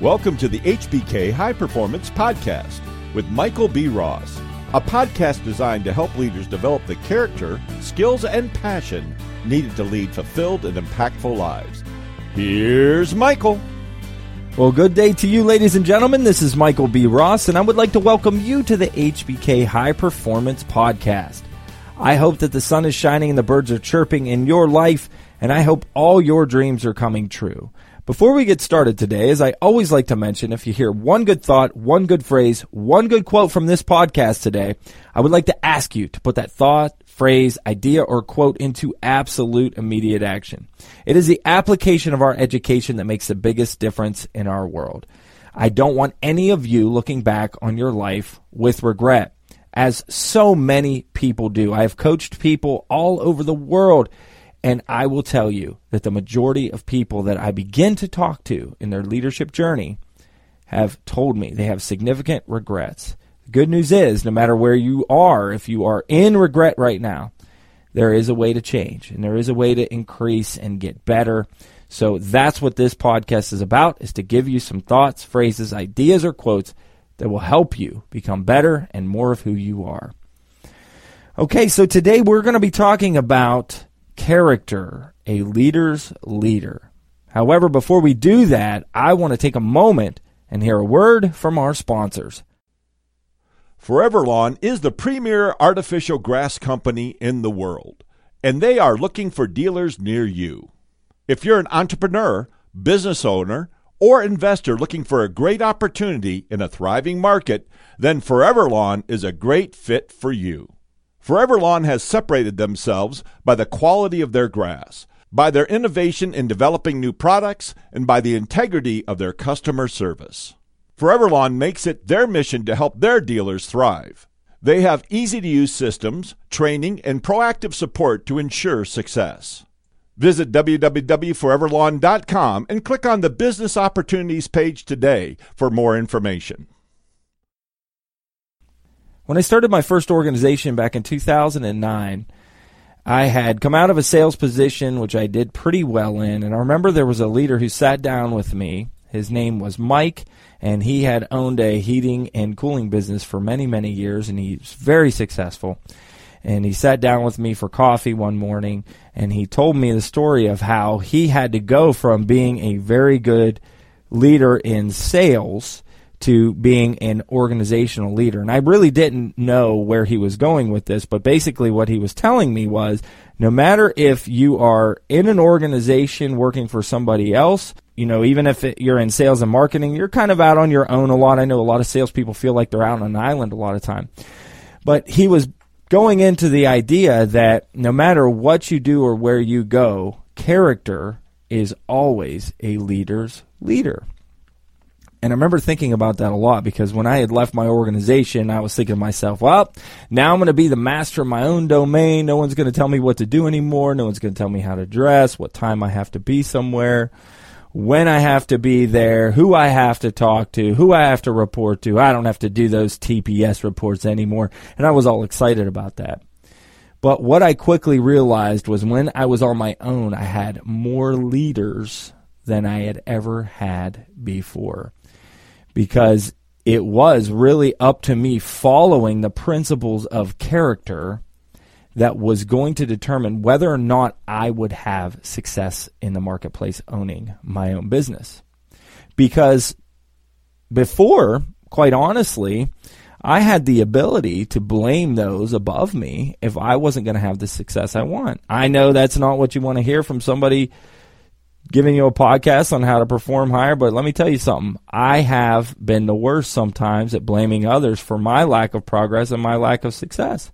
Welcome to the HBK High Performance Podcast with Michael B. Ross, a podcast designed to help leaders develop the character, skills, and passion needed to lead fulfilled and impactful lives. Here's Michael. Well, good day to you, ladies and gentlemen. This is Michael B. Ross, and I would like to welcome you to the HBK High Performance Podcast. I hope that the sun is shining and the birds are chirping in your life, and I hope all your dreams are coming true. Before we get started today, as I always like to mention, if you hear one good thought, one good phrase, one good quote from this podcast today, I would like to ask you to put that thought, phrase, idea, or quote into absolute immediate action. It is the application of our education that makes the biggest difference in our world. I don't want any of you looking back on your life with regret, as so many people do. I have coached people all over the world and I will tell you that the majority of people that I begin to talk to in their leadership journey have told me they have significant regrets. The good news is, no matter where you are, if you are in regret right now, there is a way to change and there is a way to increase and get better. So that's what this podcast is about is to give you some thoughts, phrases, ideas or quotes that will help you become better and more of who you are. Okay, so today we're going to be talking about character, a leader's leader. However, before we do that, I want to take a moment and hear a word from our sponsors. Forever Lawn is the premier artificial grass company in the world, and they are looking for dealers near you. If you're an entrepreneur, business owner, or investor looking for a great opportunity in a thriving market, then Forever Lawn is a great fit for you. Forever Lawn has separated themselves by the quality of their grass, by their innovation in developing new products, and by the integrity of their customer service. Forever Lawn makes it their mission to help their dealers thrive. They have easy to use systems, training, and proactive support to ensure success. Visit www.foreverlawn.com and click on the Business Opportunities page today for more information. When I started my first organization back in 2009, I had come out of a sales position, which I did pretty well in. And I remember there was a leader who sat down with me. His name was Mike, and he had owned a heating and cooling business for many, many years, and he's very successful. And he sat down with me for coffee one morning, and he told me the story of how he had to go from being a very good leader in sales to being an organizational leader. And I really didn't know where he was going with this, but basically what he was telling me was no matter if you are in an organization working for somebody else, you know, even if it, you're in sales and marketing, you're kind of out on your own a lot. I know a lot of salespeople feel like they're out on an island a lot of time. But he was going into the idea that no matter what you do or where you go, character is always a leader's leader. And I remember thinking about that a lot because when I had left my organization, I was thinking to myself, well, now I'm going to be the master of my own domain. No one's going to tell me what to do anymore. No one's going to tell me how to dress, what time I have to be somewhere, when I have to be there, who I have to talk to, who I have to report to. I don't have to do those TPS reports anymore. And I was all excited about that. But what I quickly realized was when I was on my own, I had more leaders than I had ever had before because it was really up to me following the principles of character that was going to determine whether or not I would have success in the marketplace owning my own business. Because before, quite honestly, I had the ability to blame those above me if I wasn't going to have the success I want. I know that's not what you want to hear from somebody giving you a podcast on how to perform higher, but let me tell you something. I have been the worst sometimes at blaming others for my lack of progress and my lack of success.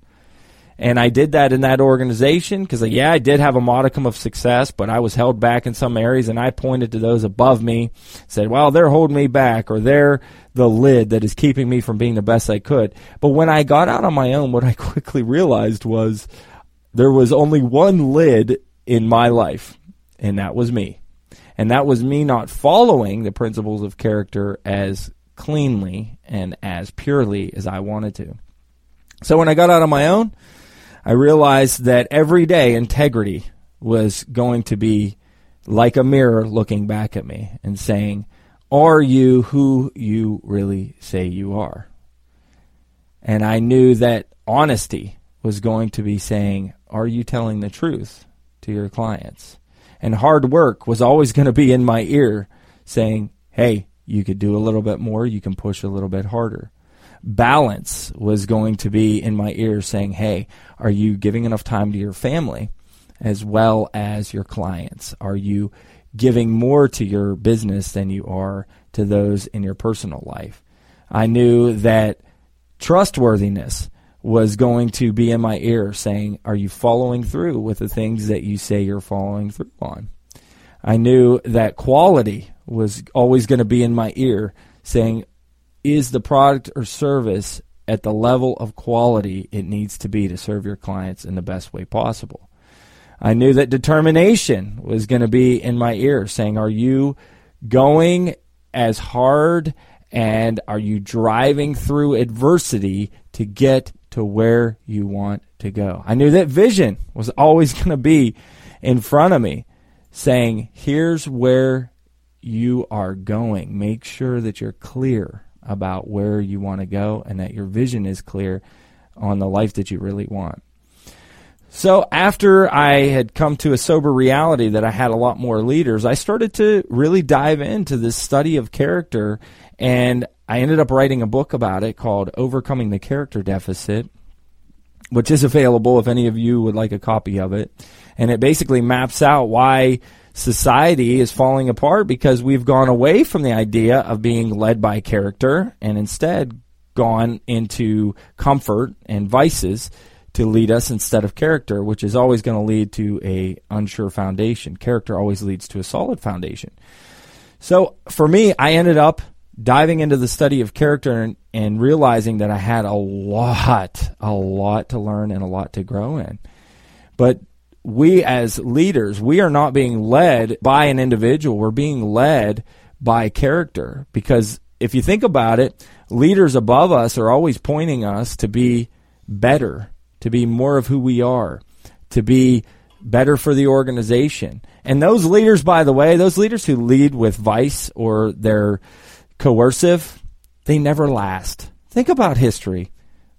And I did that in that organization because, uh, yeah, I did have a modicum of success, but I was held back in some areas, and I pointed to those above me, said, well, they're holding me back, or they're the lid that is keeping me from being the best I could. But when I got out on my own, what I quickly realized was there was only one lid in my life, and that was me. And that was me not following the principles of character as cleanly and as purely as I wanted to. So when I got out on my own, I realized that every day integrity was going to be like a mirror looking back at me and saying, Are you who you really say you are? And I knew that honesty was going to be saying, Are you telling the truth to your clients? And hard work was always going to be in my ear saying, Hey, you could do a little bit more, you can push a little bit harder. Balance was going to be in my ear saying, Hey, are you giving enough time to your family as well as your clients? Are you giving more to your business than you are to those in your personal life? I knew that trustworthiness was going to be in my ear saying, Are you following through with the things that you say you're following through on? I knew that quality was always going to be in my ear saying, Is the product or service at the level of quality it needs to be to serve your clients in the best way possible? I knew that determination was going to be in my ear saying, Are you going as hard and are you driving through adversity to get to where you want to go? I knew that vision was always going to be in front of me saying, Here's where you are going. Make sure that you're clear about where you want to go and that your vision is clear on the life that you really want. So after I had come to a sober reality that I had a lot more leaders, I started to really dive into this study of character and I ended up writing a book about it called Overcoming the Character Deficit, which is available if any of you would like a copy of it. And it basically maps out why society is falling apart because we've gone away from the idea of being led by character and instead gone into comfort and vices to lead us instead of character, which is always going to lead to a unsure foundation. Character always leads to a solid foundation. So for me, I ended up diving into the study of character and, and realizing that I had a lot, a lot to learn and a lot to grow in. But we as leaders, we are not being led by an individual. We're being led by character because if you think about it, leaders above us are always pointing us to be better, to be more of who we are, to be better for the organization. And those leaders, by the way, those leaders who lead with vice or they're coercive, they never last. Think about history.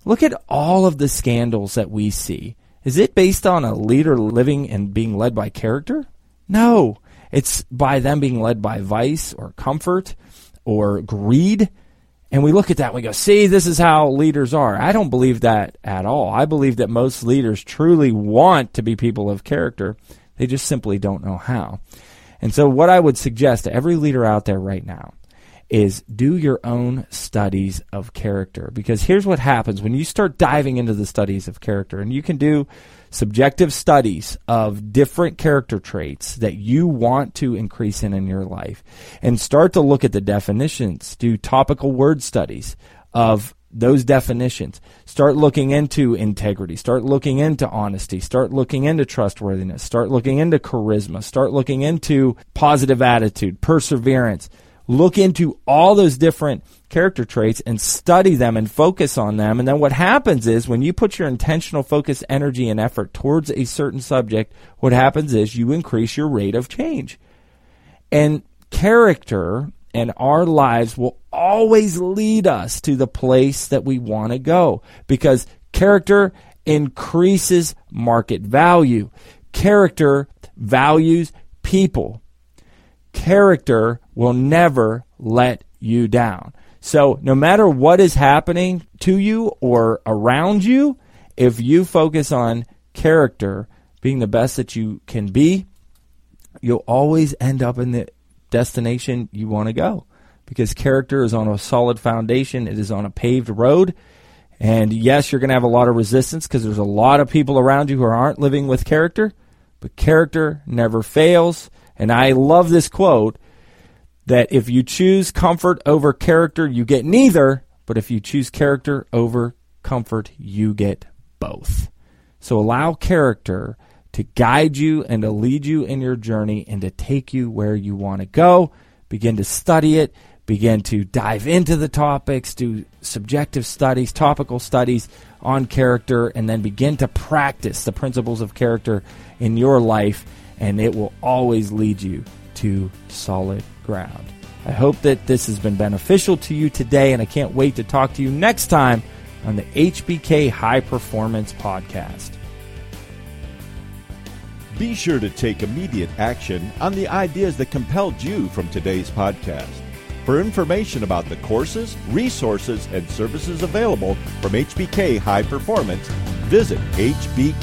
Look at all of the scandals that we see. Is it based on a leader living and being led by character? No. It's by them being led by vice or comfort or greed. And we look at that and we go, see, this is how leaders are. I don't believe that at all. I believe that most leaders truly want to be people of character. They just simply don't know how. And so, what I would suggest to every leader out there right now is do your own studies of character. Because here's what happens when you start diving into the studies of character, and you can do subjective studies of different character traits that you want to increase in in your life, and start to look at the definitions, do topical word studies of those definitions. Start looking into integrity. Start looking into honesty. Start looking into trustworthiness. Start looking into charisma. Start looking into positive attitude, perseverance look into all those different character traits and study them and focus on them. And then what happens is when you put your intentional focus, energy, and effort towards a certain subject, what happens is you increase your rate of change. And character and our lives will always lead us to the place that we want to go because character increases market value. Character values people character will never let you down. So, no matter what is happening to you or around you, if you focus on character being the best that you can be, you'll always end up in the destination you want to go. Because character is on a solid foundation, it is on a paved road. And yes, you're going to have a lot of resistance because there's a lot of people around you who aren't living with character, but character never fails. And I love this quote that if you choose comfort over character, you get neither, but if you choose character over comfort, you get both. So allow character to guide you and to lead you in your journey and to take you where you want to go. Begin to study it, begin to dive into the topics, do subjective studies, topical studies on character, and then begin to practice the principles of character in your life and it will always lead you to solid ground. I hope that this has been beneficial to you today, and I can't wait to talk to you next time on the HBK High Performance Podcast. Be sure to take immediate action on the ideas that compelled you from today's podcast. For information about the courses, resources, and services available from HBK High Performance, visit hbkln.com.